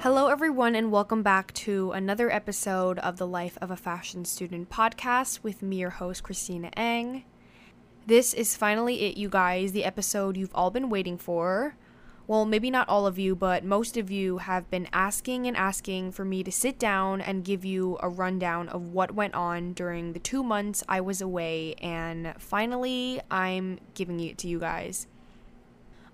Hello, everyone, and welcome back to another episode of the Life of a Fashion Student podcast with me, your host, Christina Eng. This is finally it, you guys, the episode you've all been waiting for. Well, maybe not all of you, but most of you have been asking and asking for me to sit down and give you a rundown of what went on during the two months I was away, and finally, I'm giving it to you guys.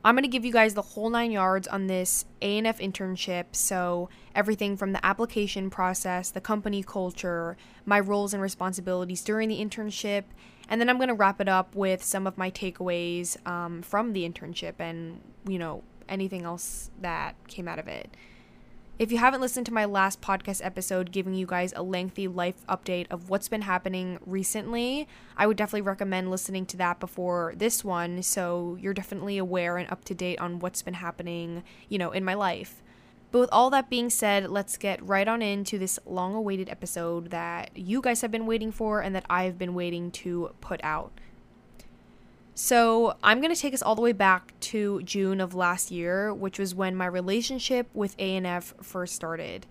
I'm going to give you guys the whole nine yards on this A&F internship. So, everything from the application process, the company culture, my roles and responsibilities during the internship, and then I'm going to wrap it up with some of my takeaways um, from the internship and, you know, anything else that came out of it. If you haven't listened to my last podcast episode giving you guys a lengthy life update of what's been happening recently, I would definitely recommend listening to that before this one so you're definitely aware and up to date on what's been happening, you know, in my life. But with all that being said, let's get right on into this long awaited episode that you guys have been waiting for and that I've been waiting to put out. So, I'm going to take us all the way back to June of last year, which was when my relationship with A&F first started.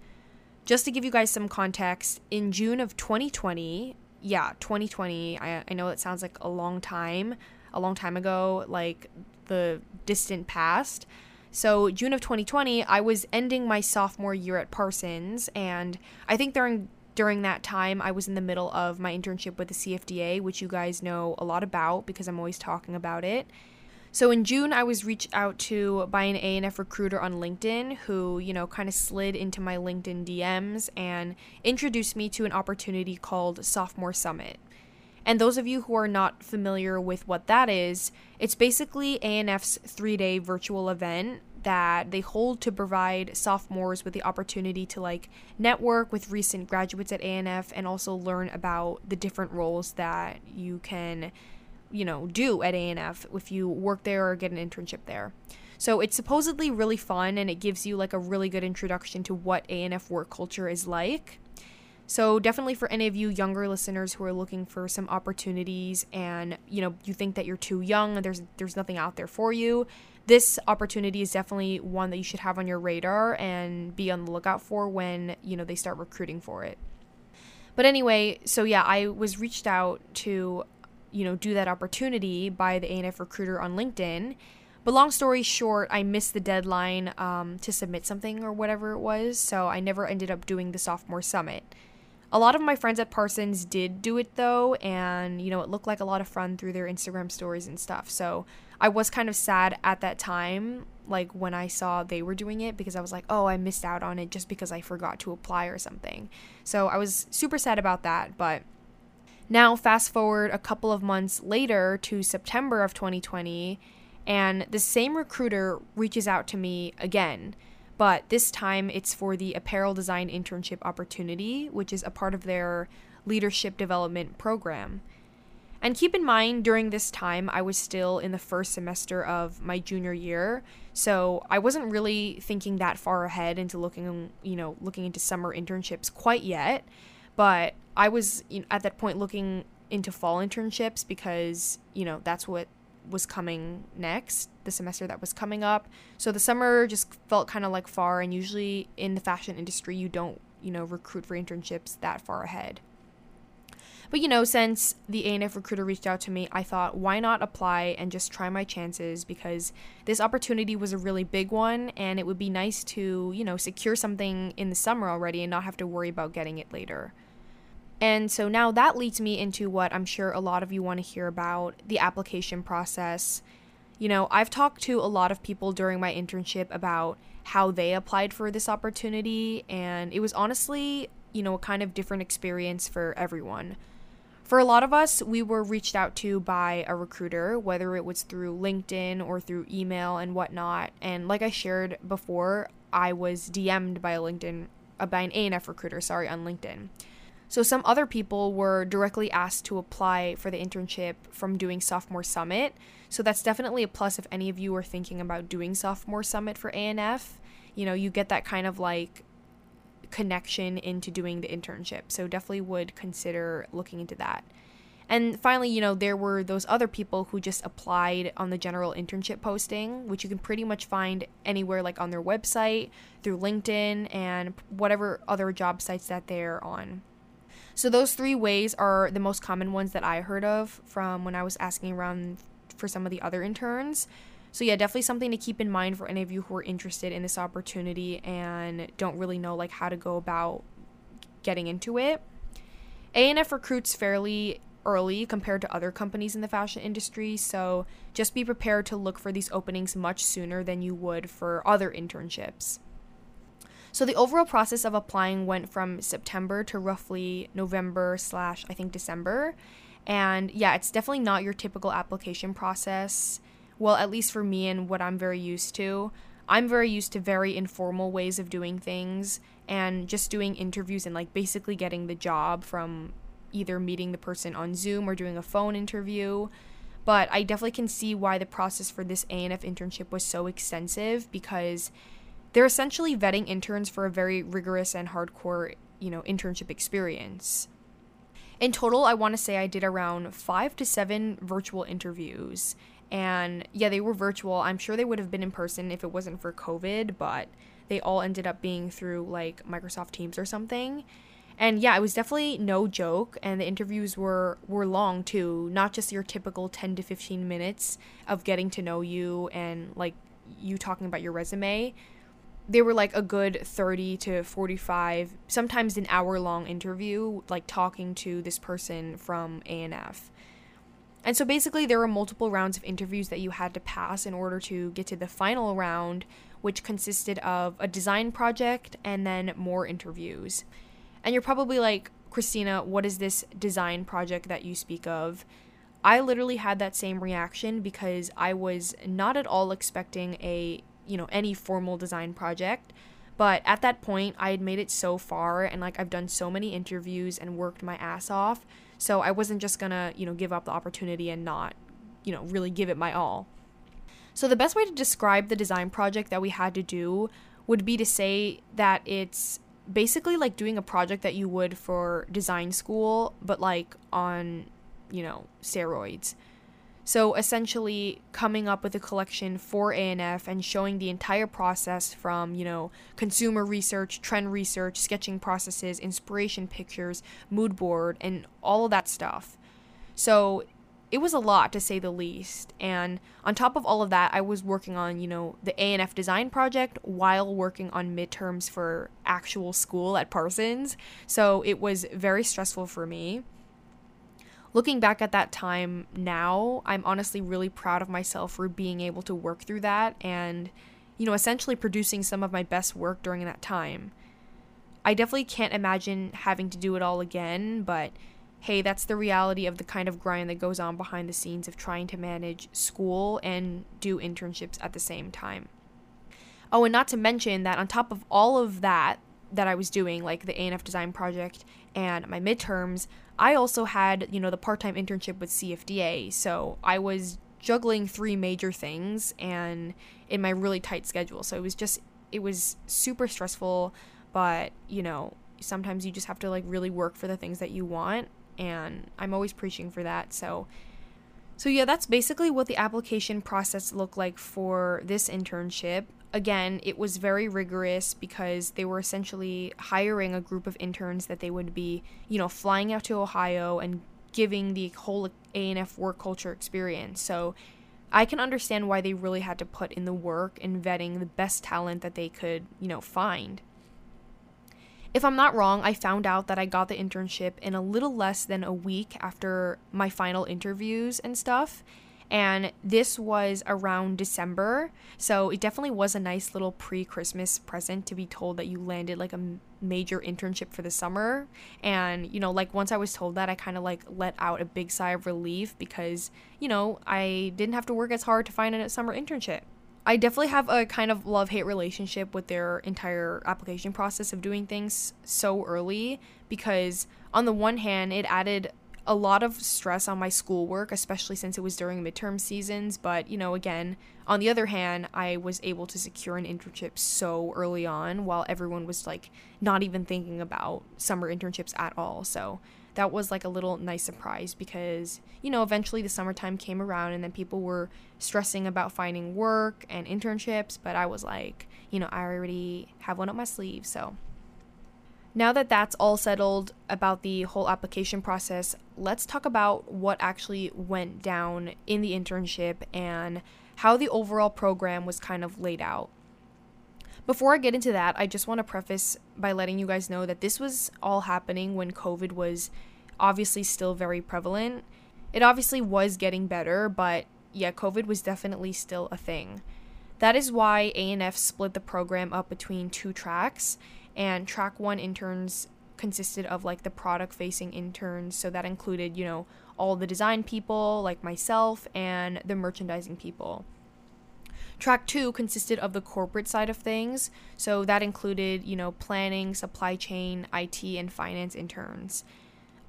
Just to give you guys some context, in June of 2020, yeah, 2020, I, I know it sounds like a long time, a long time ago, like the distant past. So, June of 2020, I was ending my sophomore year at Parsons, and I think during during that time, I was in the middle of my internship with the CFDA, which you guys know a lot about because I'm always talking about it. So in June, I was reached out to by an A&F recruiter on LinkedIn who, you know, kind of slid into my LinkedIn DMs and introduced me to an opportunity called Sophomore Summit. And those of you who are not familiar with what that is, it's basically A&F's 3-day virtual event that they hold to provide sophomores with the opportunity to like network with recent graduates at A&F also learn about the different roles that you can you know do at A&F if you work there or get an internship there. So it's supposedly really fun and it gives you like a really good introduction to what A&F work culture is like. So definitely for any of you younger listeners who are looking for some opportunities and you know you think that you're too young and there's there's nothing out there for you, this opportunity is definitely one that you should have on your radar and be on the lookout for when, you know, they start recruiting for it. But anyway, so yeah, I was reached out to, you know, do that opportunity by the A&F recruiter on LinkedIn. But long story short, I missed the deadline um, to submit something or whatever it was, so I never ended up doing the sophomore summit. A lot of my friends at Parsons did do it though, and you know, it looked like a lot of fun through their Instagram stories and stuff. So I was kind of sad at that time, like when I saw they were doing it, because I was like, oh, I missed out on it just because I forgot to apply or something. So I was super sad about that, but now, fast forward a couple of months later to September of 2020, and the same recruiter reaches out to me again but this time it's for the apparel design internship opportunity, which is a part of their leadership development program. And keep in mind, during this time, I was still in the first semester of my junior year, so I wasn't really thinking that far ahead into looking, you know, looking into summer internships quite yet. But I was you know, at that point looking into fall internships because, you know, that's what was coming next, the semester that was coming up. So the summer just felt kind of like far, and usually in the fashion industry, you don't, you know, recruit for internships that far ahead. But you know, since the A&F recruiter reached out to me, I thought, why not apply and just try my chances because this opportunity was a really big one and it would be nice to, you know, secure something in the summer already and not have to worry about getting it later. And so now that leads me into what I'm sure a lot of you want to hear about the application process. You know, I've talked to a lot of people during my internship about how they applied for this opportunity, and it was honestly, you know, a kind of different experience for everyone. For a lot of us, we were reached out to by a recruiter, whether it was through LinkedIn or through email and whatnot. And like I shared before, I was DM'd by a LinkedIn, uh, by an A&F recruiter, sorry, on LinkedIn. So some other people were directly asked to apply for the internship from doing Sophomore Summit. So that's definitely a plus if any of you are thinking about doing Sophomore Summit for A&F. You know, you get that kind of like connection into doing the internship. So definitely would consider looking into that. And finally, you know, there were those other people who just applied on the general internship posting, which you can pretty much find anywhere like on their website, through LinkedIn, and whatever other job sites that they're on. So, those three ways are the most common ones that I heard of from when I was asking around for some of the other interns. So, yeah, definitely something to keep in mind for any of you who are interested in this opportunity and don't really know like how to go about getting into it. ANF recruits fairly early compared to other companies in the fashion industry, so just be prepared to look for these openings much sooner than you would for other internships. So the overall process of applying went from September to roughly November slash I think December. And yeah, it's definitely not your typical application process. Well, at least for me and what I'm very used to. I'm very used to very informal ways of doing things and just doing interviews and like basically getting the job from either meeting the person on Zoom or doing a phone interview. But I definitely can see why the process for this ANF internship was so extensive because they're essentially vetting interns for a very rigorous and hardcore, you know, internship experience. In total, I want to say I did around 5 to 7 virtual interviews. And yeah, they were virtual. I'm sure they would have been in person if it wasn't for COVID, but they all ended up being through like Microsoft Teams or something and yeah, it was definitely no joke and the interviews were were long too, not just your typical 10 to 15 minutes of getting to know you and like you talking about your resume. They were like a good 30 to 45, sometimes an hour long interview like talking to this person from ANF. And so basically there were multiple rounds of interviews that you had to pass in order to get to the final round, which consisted of a design project and then more interviews. And you're probably like, Christina, what is this design project that you speak of? I literally had that same reaction because I was not at all expecting a, you know, any formal design project. But at that point, I had made it so far and like I've done so many interviews and worked my ass off. So I wasn't just gonna, you know, give up the opportunity and not, you know, really give it my all. So the best way to describe the design project that we had to do would be to say that it's basically like doing a project that you would for design school, but like on, you know, steroids. So essentially, coming up with a collection for ANF and showing the entire process from, you know, consumer research, trend research, sketching processes, inspiration pictures, mood board, and all of that stuff. So it was a lot to say the least. And on top of all of that, I was working on, you know, the ANF design project while working on midterms for actual school at Parsons. So it was very stressful for me. Looking back at that time now, I'm honestly really proud of myself for being able to work through that and, you know, essentially producing some of my best work during that time. I definitely can't imagine having to do it all again, but hey, that's the reality of the kind of grind that goes on behind the scenes of trying to manage school and do internships at the same time. Oh, and not to mention that on top of all of that that I was doing, like the ANF design project and my midterms, I also had, you know, the part time internship with CFDA. So I was juggling three major things and in my really tight schedule. So it was just, it was super stressful, but, you know, sometimes you just have to like really work for the things that you want and I'm always preaching for that. So so yeah, that's basically what the application process looked like for this internship. Again, it was very rigorous because they were essentially hiring a group of interns that they would be, you know, flying out to Ohio and giving the whole ANF work culture experience. So I can understand why they really had to put in the work in vetting the best talent that they could, you know, find. If I'm not wrong, I found out that I got the internship in a little less than a week after my final interviews and stuff. And this was around December. So it definitely was a nice little pre Christmas present to be told that you landed like a major internship for the summer. And, you know, like once I was told that, I kind of like let out a big sigh of relief because, you know, I didn't have to work as hard to find a summer internship. I definitely have a kind of love hate relationship with their entire application process of doing things so early because, on the one hand, it added a lot of stress on my schoolwork, especially since it was during midterm seasons. But, you know, again, on the other hand, I was able to secure an internship so early on while everyone was like not even thinking about summer internships at all. So that was like a little nice surprise because, you know, eventually the summertime came around and then people were stressing about finding work and internships. But I was like, you know, I already have one up my sleeve. So now that that's all settled about the whole application process, let's talk about what actually went down in the internship and how the overall program was kind of laid out. Before I get into that, I just want to preface by letting you guys know that this was all happening when COVID was obviously still very prevalent. It obviously was getting better, but yeah, COVID was definitely still a thing. That is why A&F split the program up between two tracks and track one interns consisted of like the product facing interns. So that included you know all the design people like myself and the merchandising people. Track two consisted of the corporate side of things. So that included you know planning supply chain it and finance interns.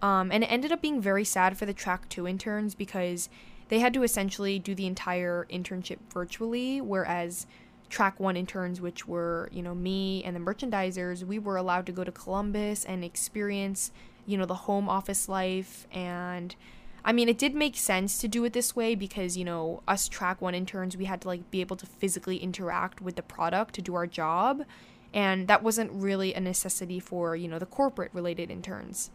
Um, and it ended up being very sad for the track two interns because they had to essentially do the entire internship virtually whereas track one interns, which were, you know, me and the merchandisers, we were allowed to go to Columbus and experience, you know, the home office life. And I mean, it did make sense to do it this way because, you know, us track one interns, we had to like be able to physically interact with the product to do our job. And that wasn't really a necessity for, you know, the corporate related interns.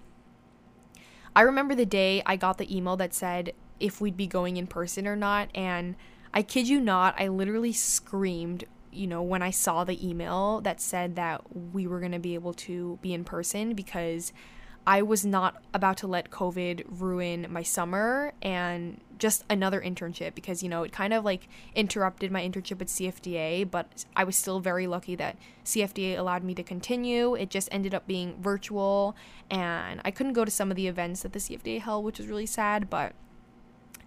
I remember the day I got the email that said if we'd be going in person or not. And I kid you not, I literally screamed, you know, when I saw the email that said that we were going to be able to be in person because I was not about to let COVID ruin my summer and just another internship because, you know, it kind of like interrupted my internship at CFDA, but I was still very lucky that CFDA allowed me to continue. It just ended up being virtual and I couldn't go to some of the events that the CFDA held, which was really sad, but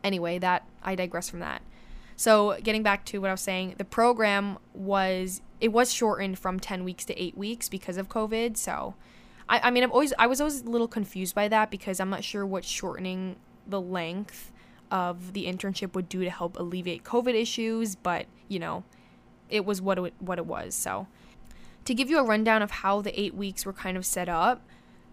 anyway, that I digress from that. So getting back to what I was saying, the program was it was shortened from 10 weeks to 8 weeks because of COVID. So I, I mean I've always I was always a little confused by that because I'm not sure what shortening the length of the internship would do to help alleviate COVID issues, but you know, it was what it, what it was. So to give you a rundown of how the 8 weeks were kind of set up,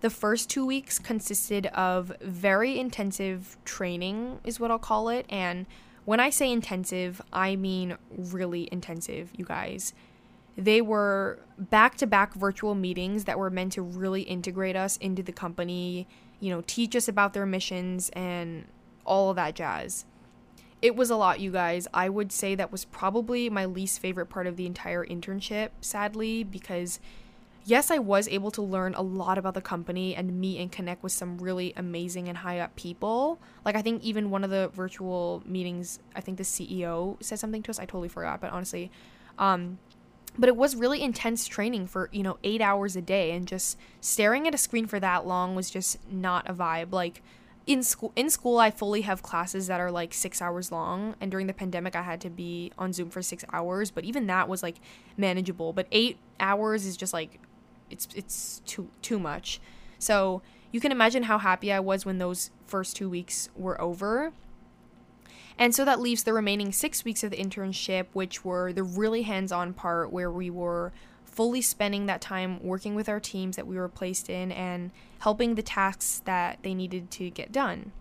the first 2 weeks consisted of very intensive training is what I'll call it and when I say intensive, I mean really intensive, you guys. They were back to back virtual meetings that were meant to really integrate us into the company, you know, teach us about their missions and all of that jazz. It was a lot, you guys. I would say that was probably my least favorite part of the entire internship, sadly, because yes, I was able to learn a lot about the company and meet and connect with some really amazing and high up people. Like, I think even one of the virtual meetings, I think the CEO said something to us. I totally forgot, but honestly, um, but it was really intense training for, you know, eight hours a day. And just staring at a screen for that long was just not a vibe. Like, in school in school I fully have classes that are like 6 hours long and during the pandemic I had to be on Zoom for 6 hours but even that was like manageable but 8 hours is just like it's it's too too much. So you can imagine how happy I was when those first two weeks were over. And so that leaves the remaining six weeks of the internship, which were the really hands on part where we were fully spending that time working with our teams that we were placed in and helping the tasks that they needed to get done.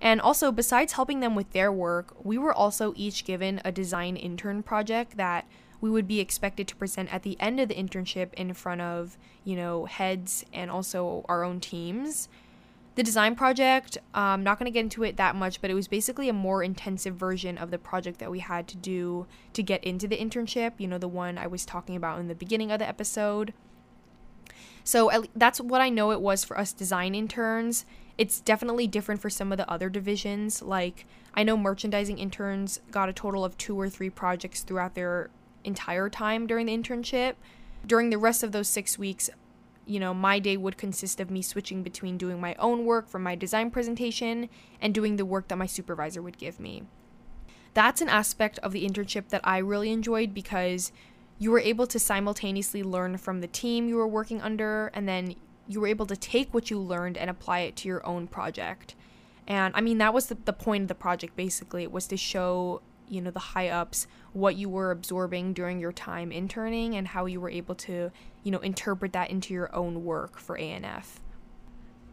And also, besides helping them with their work, we were also each given a design intern project that we would be expected to present at the end of the internship in front of, you know, heads and also our own teams. The design project, I'm um, not going to get into it that much, but it was basically a more intensive version of the project that we had to do to get into the internship, you know, the one I was talking about in the beginning of the episode. So that's what I know it was for us design interns. It's definitely different for some of the other divisions. Like, I know merchandising interns got a total of two or three projects throughout their entire time during the internship. During the rest of those six weeks, you know, my day would consist of me switching between doing my own work for my design presentation and doing the work that my supervisor would give me. That's an aspect of the internship that I really enjoyed because you were able to simultaneously learn from the team you were working under and then you were able to take what you learned and apply it to your own project. And I mean, that was the, the point of the project basically. It was to show, you know, the high ups what you were absorbing during your time interning and how you were able to, you know, interpret that into your own work for ANF.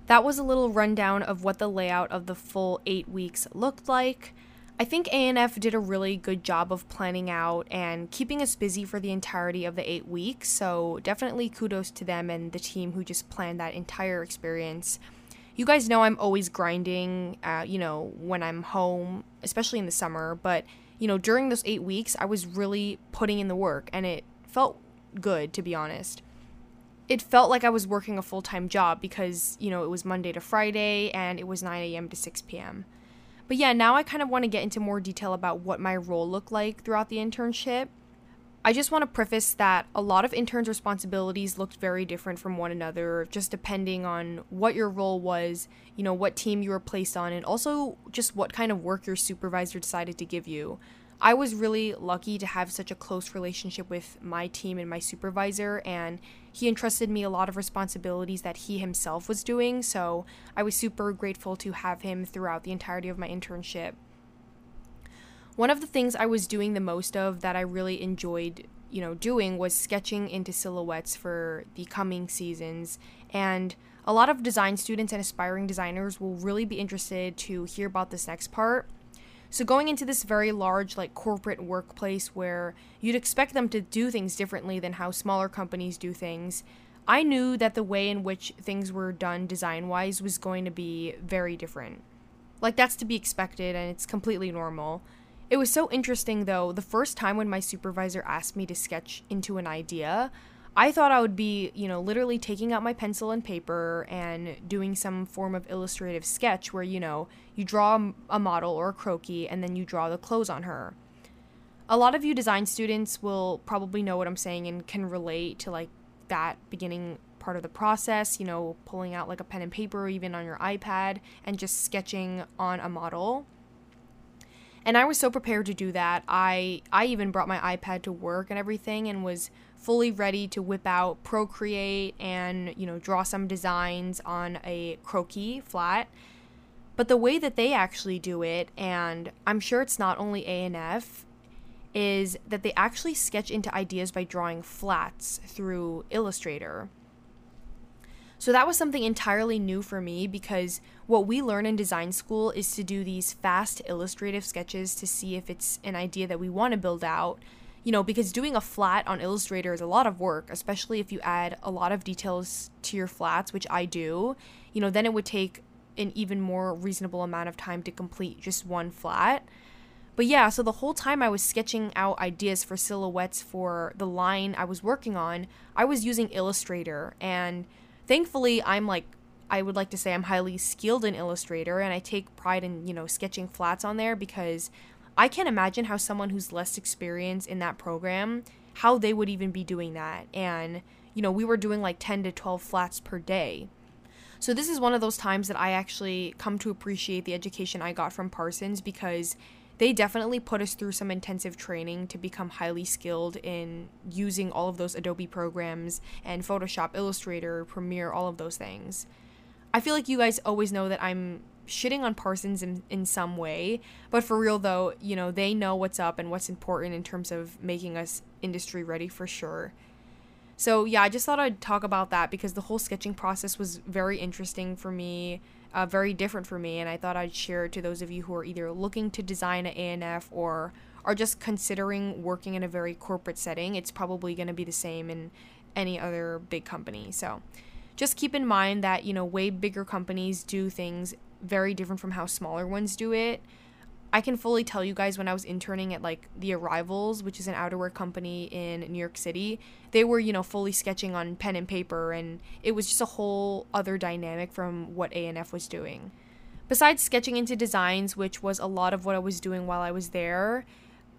That was a little rundown of what the layout of the full eight weeks looked like. I think ANF did a really good job of planning out and keeping us busy for the entirety of the eight weeks, so definitely kudos to them and the team who just planned that entire experience. You guys know I'm always grinding, uh, you know, when I'm home, especially in the summer, but, you know, during those eight weeks, I was really putting in the work and it felt good, to be honest. It felt like I was working a full time job because, you know, it was Monday to Friday and it was 9 a.m. to 6 p.m. But yeah, now I kind of want to get into more detail about what my role looked like throughout the internship. I just want to preface that a lot of interns' responsibilities looked very different from one another, just depending on what your role was, you know, what team you were placed on, and also just what kind of work your supervisor decided to give you. I was really lucky to have such a close relationship with my team and my supervisor, and he entrusted me a lot of responsibilities that he himself was doing, so I was super grateful to have him throughout the entirety of my internship. One of the things I was doing the most of that I really enjoyed, you know, doing was sketching into silhouettes for the coming seasons, and a lot of design students and aspiring designers will really be interested to hear about this next part so going into this very large like corporate workplace where you'd expect them to do things differently than how smaller companies do things, I knew that the way in which things were done design-wise was going to be very different. Like that's to be expected and it's completely normal. It was so interesting though, the first time when my supervisor asked me to sketch into an idea, I thought I would be, you know, literally taking out my pencil and paper and doing some form of illustrative sketch where, you know, you draw a model or a croquis and then you draw the clothes on her. A lot of you design students will probably know what I'm saying and can relate to like that beginning part of the process, you know, pulling out like a pen and paper or even on your iPad and just sketching on a model. And I was so prepared to do that. I I even brought my iPad to work and everything and was fully ready to whip out Procreate and, you know, draw some designs on a croquis flat. But the way that they actually do it, and I'm sure it's not only ANF, is that they actually sketch into ideas by drawing flats through Illustrator. So that was something entirely new for me because what we learn in design school is to do these fast illustrative sketches to see if it's an idea that we want to build out you know, because doing a flat on Illustrator is a lot of work, especially if you add a lot of details to your flats, which I do, you know, then it would take an even more reasonable amount of time to complete just one flat. But yeah, so the whole time I was sketching out ideas for silhouettes for the line I was working on, I was using Illustrator. And thankfully, I'm like, I would like to say I'm highly skilled in Illustrator and I take pride in, you know, sketching flats on there because I can't imagine how someone who's less experienced in that program, how they would even be doing that. And, you know, we were doing like 10 to 12 flats per day. So this is one of those times that I actually come to appreciate the education I got from Parsons because they definitely put us through some intensive training to become highly skilled in using all of those Adobe programs and Photoshop, Illustrator, Premiere, all of those things. I feel like you guys always know that I'm shitting on Parsons in, in some way. But for real, though, you know, they know what's up and what's important in terms of making us industry ready for sure. So, yeah, I just thought I'd talk about that because the whole sketching process was very interesting for me, uh, very different for me, and I thought I'd share it to those of you who are either looking to design an ANF or are just considering working in a very corporate setting. It's probably going to be the same in any other big company. So, just keep in mind that, you know, way bigger companies do things very different from how smaller ones do it. I can fully tell you guys when I was interning at like the Arrivals, which is an outerwear company in New York City, they were, you know, fully sketching on pen and paper and it was just a whole other dynamic from what ANF was doing. Besides sketching into designs, which was a lot of what I was doing while I was there,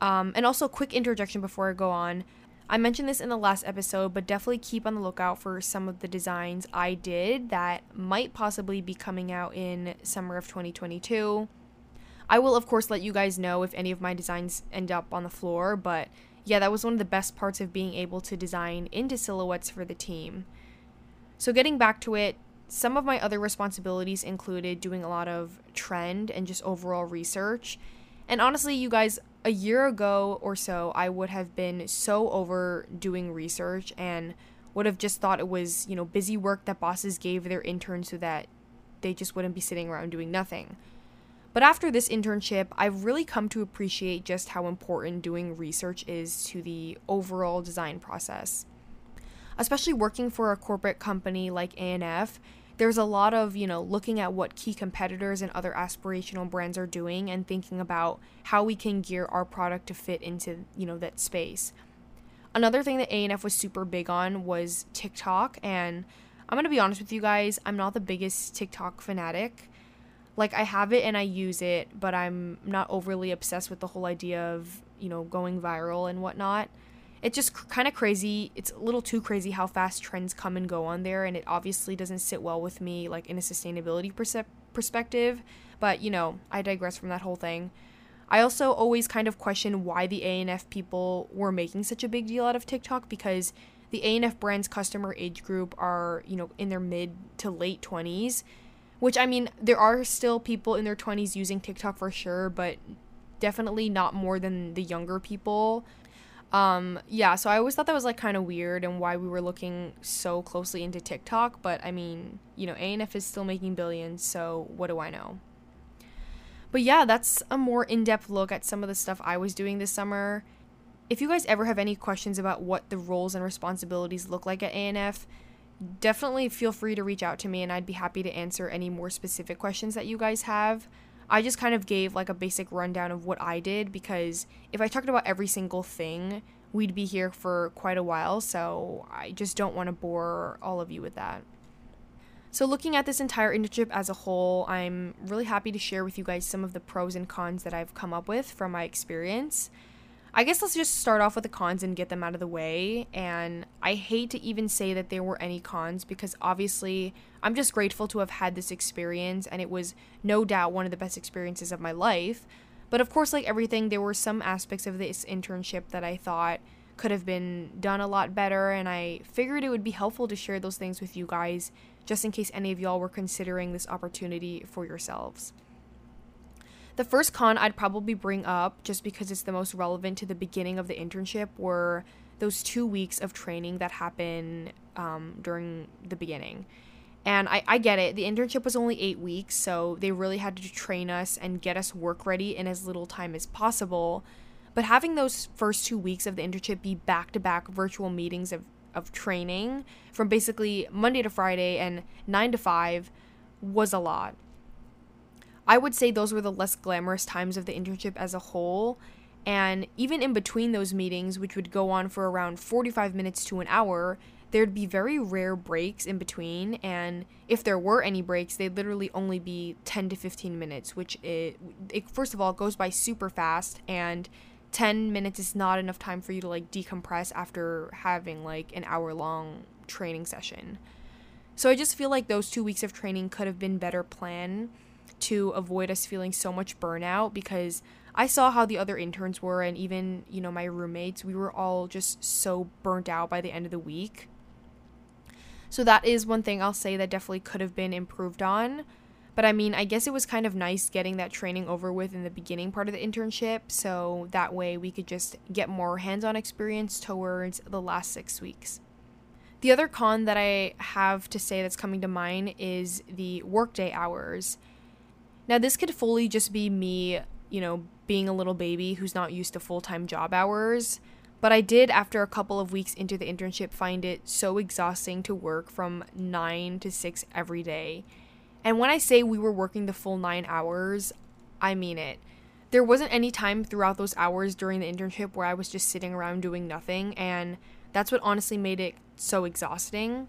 um, and also a quick interjection before I go on, I mentioned this in the last episode, but definitely keep on the lookout for some of the designs I did that might possibly be coming out in summer of 2022. I will, of course, let you guys know if any of my designs end up on the floor, but yeah, that was one of the best parts of being able to design into silhouettes for the team. So, getting back to it, some of my other responsibilities included doing a lot of trend and just overall research. And honestly, you guys, a year ago or so, I would have been so over doing research and would have just thought it was, you know, busy work that bosses gave their interns so that they just wouldn't be sitting around doing nothing. But after this internship, I've really come to appreciate just how important doing research is to the overall design process. Especially working for a corporate company like ANF, there's a lot of, you know, looking at what key competitors and other aspirational brands are doing and thinking about how we can gear our product to fit into, you know, that space. Another thing that ANF was super big on was TikTok and I'm going to be honest with you guys, I'm not the biggest TikTok fanatic. Like I have it and I use it, but I'm not overly obsessed with the whole idea of, you know, going viral and whatnot. It's just cr- kind of crazy. It's a little too crazy how fast trends come and go on there, and it obviously doesn't sit well with me, like in a sustainability perse- perspective. But you know, I digress from that whole thing. I also always kind of question why the ANF people were making such a big deal out of TikTok because the ANF brand's customer age group are, you know, in their mid to late 20s, which I mean, there are still people in their 20s using TikTok for sure, but definitely not more than the younger people. Um, yeah, so I always thought that was like kind of weird and why we were looking so closely into TikTok, but I mean, you know, ANF is still making billions, so what do I know? But yeah, that's a more in depth look at some of the stuff I was doing this summer. If you guys ever have any questions about what the roles and responsibilities look like at ANF, definitely feel free to reach out to me and I'd be happy to answer any more specific questions that you guys have. I just kind of gave like a basic rundown of what I did because if I talked about every single thing, we'd be here for quite a while, so I just don't want to bore all of you with that. So, looking at this entire internship as a whole, I'm really happy to share with you guys some of the pros and cons that I've come up with from my experience. I guess let's just start off with the cons and get them out of the way. And I hate to even say that there were any cons because obviously I'm just grateful to have had this experience and it was no doubt one of the best experiences of my life. But of course, like everything, there were some aspects of this internship that I thought could have been done a lot better. And I figured it would be helpful to share those things with you guys just in case any of y'all were considering this opportunity for yourselves. The first con I'd probably bring up, just because it's the most relevant to the beginning of the internship, were those two weeks of training that happen um, during the beginning. And I, I get it. The internship was only eight weeks, so they really had to train us and get us work ready in as little time as possible. But having those first two weeks of the internship be back to back virtual meetings of, of training from basically Monday to Friday and 9 to 5 was a lot. I would say those were the less glamorous times of the internship as a whole. And even in between those meetings, which would go on for around 45 minutes to an hour, there'd be very rare breaks in between. And if there were any breaks, they'd literally only be 10 to 15 minutes, which it, it first of all goes by super fast. And 10 minutes is not enough time for you to like decompress after having like an hour long training session. So I just feel like those two weeks of training could have been better planned to avoid us feeling so much burnout because I saw how the other interns were and even, you know, my roommates, we were all just so burnt out by the end of the week. So that is one thing I'll say that definitely could have been improved on. But I mean, I guess it was kind of nice getting that training over with in the beginning part of the internship, so that way we could just get more hands on experience towards the last six weeks. The other con that I have to say that's coming to mind is the workday hours. Now, this could fully just be me, you know, being a little baby who's not used to full time job hours. But I did, after a couple of weeks into the internship, find it so exhausting to work from 9 to 6 every day. And when I say we were working the full nine hours, I mean it. There wasn't any time throughout those hours during the internship where I was just sitting around doing nothing, and that's what honestly made it so exhausting.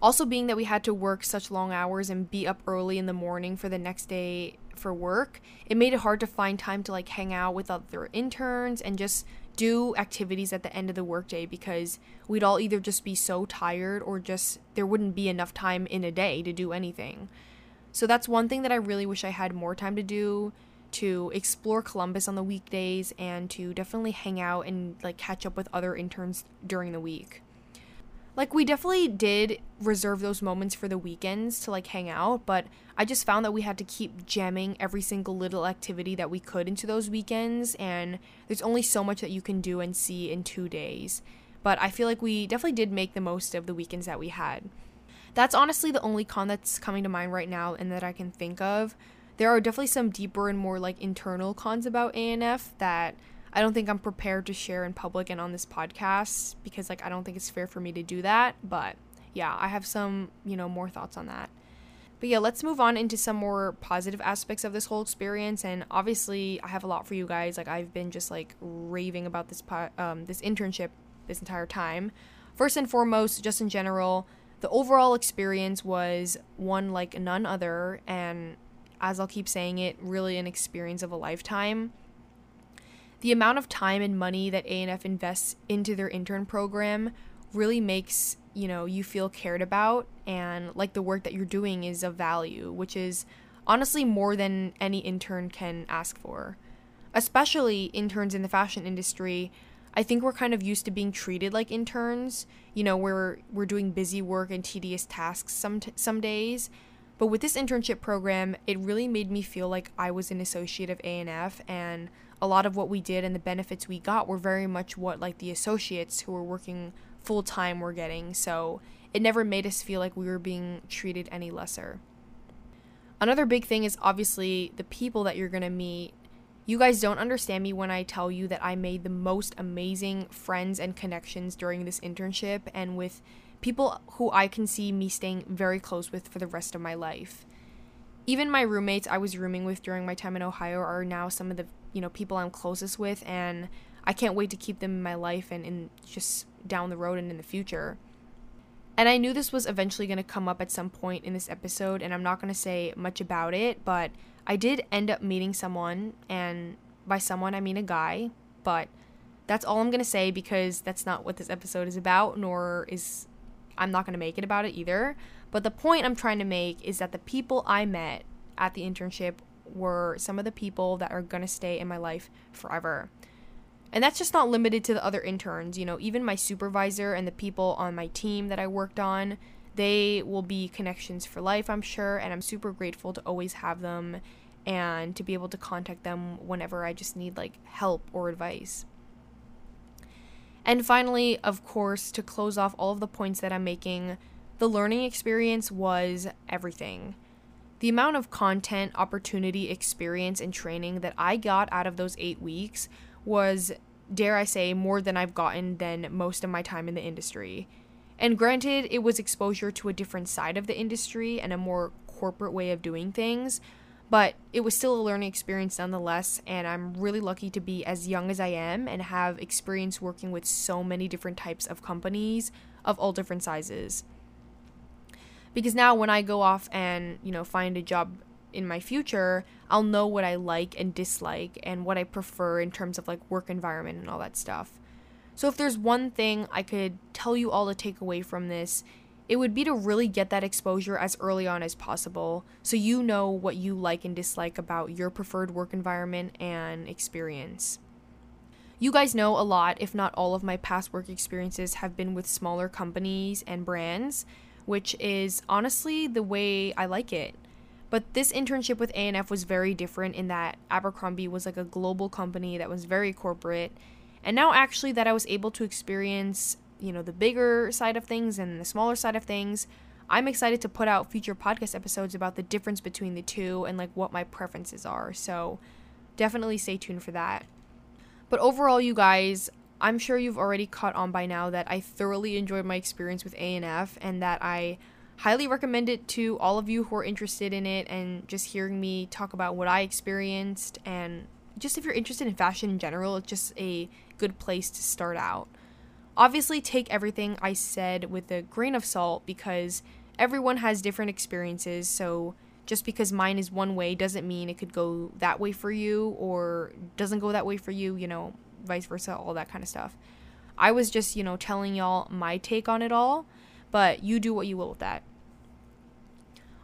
Also, being that we had to work such long hours and be up early in the morning for the next day for work, it made it hard to find time to like hang out with other interns and just do activities at the end of the workday because we'd all either just be so tired or just there wouldn't be enough time in a day to do anything. So that's one thing that I really wish I had more time to do to explore Columbus on the weekdays and to definitely hang out and like catch up with other interns during the week. Like we definitely did reserve those moments for the weekends to like hang out, but I just found that we had to keep jamming every single little activity that we could into those weekends and there's only so much that you can do and see in 2 days. But I feel like we definitely did make the most of the weekends that we had. That's honestly the only con that's coming to mind right now and that I can think of. There are definitely some deeper and more like internal cons about ANF that I don't think I'm prepared to share in public and on this podcast because like I don't think it's fair for me to do that, but yeah, I have some, you know, more thoughts on that. But yeah, let's move on into some more positive aspects of this whole experience and obviously I have a lot for you guys. Like I've been just like raving about this po- um this internship this entire time. First and foremost, just in general, the overall experience was one like none other and as I'll keep saying it, really an experience of a lifetime the amount of time and money that ANF invests into their intern program really makes, you know, you feel cared about and like the work that you're doing is of value, which is honestly more than any intern can ask for. Especially interns in the fashion industry, I think we're kind of used to being treated like interns. You know, we're we're doing busy work and tedious tasks some t- some days. But with this internship program, it really made me feel like I was an associate of ANF and a lot of what we did and the benefits we got were very much what like the associates who were working full time were getting. So it never made us feel like we were being treated any lesser. Another big thing is obviously the people that you're going to meet. You guys don't understand me when I tell you that I made the most amazing friends and connections during this internship and with people who I can see me staying very close with for the rest of my life. Even my roommates I was rooming with during my time in Ohio are now some of the you know people I'm closest with and I can't wait to keep them in my life and, and just down the road and in the future. And I knew this was eventually going to come up at some point in this episode, and I'm not going to say much about it, but I did end up meeting someone, and by someone I mean a guy, but that's all I'm going to say because that's not what this episode is about, nor is I'm not going to make it about it either. But the point I'm trying to make is that the people I met at the internship were some of the people that are going to stay in my life forever. And that's just not limited to the other interns. You know, even my supervisor and the people on my team that I worked on, they will be connections for life, I'm sure. And I'm super grateful to always have them and to be able to contact them whenever I just need like help or advice. And finally, of course, to close off all of the points that I'm making, the learning experience was everything. The amount of content, opportunity, experience, and training that I got out of those eight weeks was, dare I say, more than I've gotten than most of my time in the industry. And granted, it was exposure to a different side of the industry and a more corporate way of doing things, but it was still a learning experience nonetheless. And I'm really lucky to be as young as I am and have experience working with so many different types of companies of all different sizes because now when I go off and, you know, find a job in my future, I'll know what I like and dislike and what I prefer in terms of like work environment and all that stuff. So if there's one thing I could tell you all to take away from this, it would be to really get that exposure as early on as possible so you know what you like and dislike about your preferred work environment and experience. You guys know a lot, if not all of my past work experiences have been with smaller companies and brands, which is honestly the way I like it. But this internship with ANF was very different in that Abercrombie was like a global company that was very corporate. And now actually that I was able to experience, you know, the bigger side of things and the smaller side of things, I'm excited to put out future podcast episodes about the difference between the two and like what my preferences are. So definitely stay tuned for that. But overall, you guys, I'm sure you've already caught on by now that I thoroughly enjoyed my experience with ANF and that I highly recommend it to all of you who are interested in it and just hearing me talk about what I experienced and just if you're interested in fashion in general, it's just a good place to start out. Obviously, take everything I said with a grain of salt because everyone has different experiences, so just because mine is one way doesn't mean it could go that way for you or doesn't go that way for you, you know vice versa, all that kind of stuff. I was just, you know, telling y'all my take on it all, but you do what you will with that.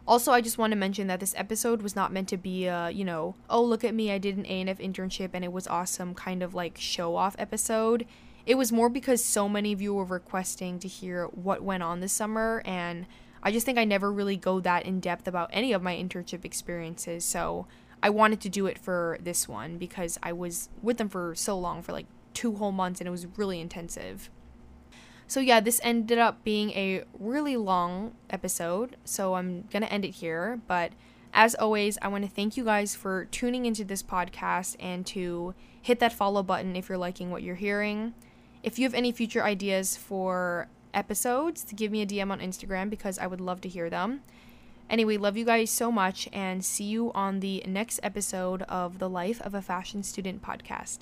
Also, I just want to mention that this episode was not meant to be a, you know, oh, look at me, I did an ANF internship and it was awesome kind of like show off episode. it was more because so many of you were requesting to hear what went on this summer and I just think I never really go that in depth about any of my internship experiences. So I wanted to do it for this one because I was with them for so long for like two whole months and it was really intensive. So, yeah, this ended up being a really long episode. So, I'm to end it here. But as always, I want to thank you guys for tuning into this podcast and to hit that follow button if you're liking what you're hearing. If you have any future ideas for episodes, give me a DM on Instagram because I would love to hear them. Anyway, love you guys so much and see you on the next episode of the Life of a Fashion Student podcast.